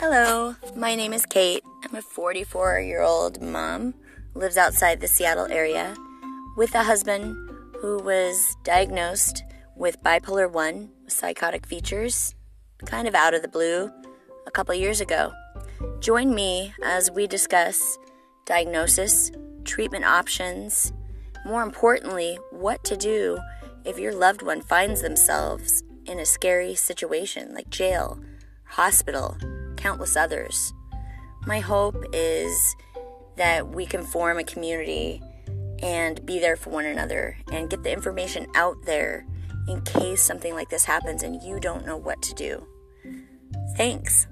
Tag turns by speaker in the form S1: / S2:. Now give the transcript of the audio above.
S1: Hello, my name is Kate. I'm a 44 year old mom, lives outside the Seattle area, with a husband who was diagnosed with bipolar 1 with psychotic features, kind of out of the blue, a couple years ago. Join me as we discuss diagnosis, treatment options, more importantly, what to do if your loved one finds themselves in a scary situation like jail, hospital, countless others. My hope is that we can form a community and be there for one another and get the information out there in case something like this happens and you don't know what to do. Thanks.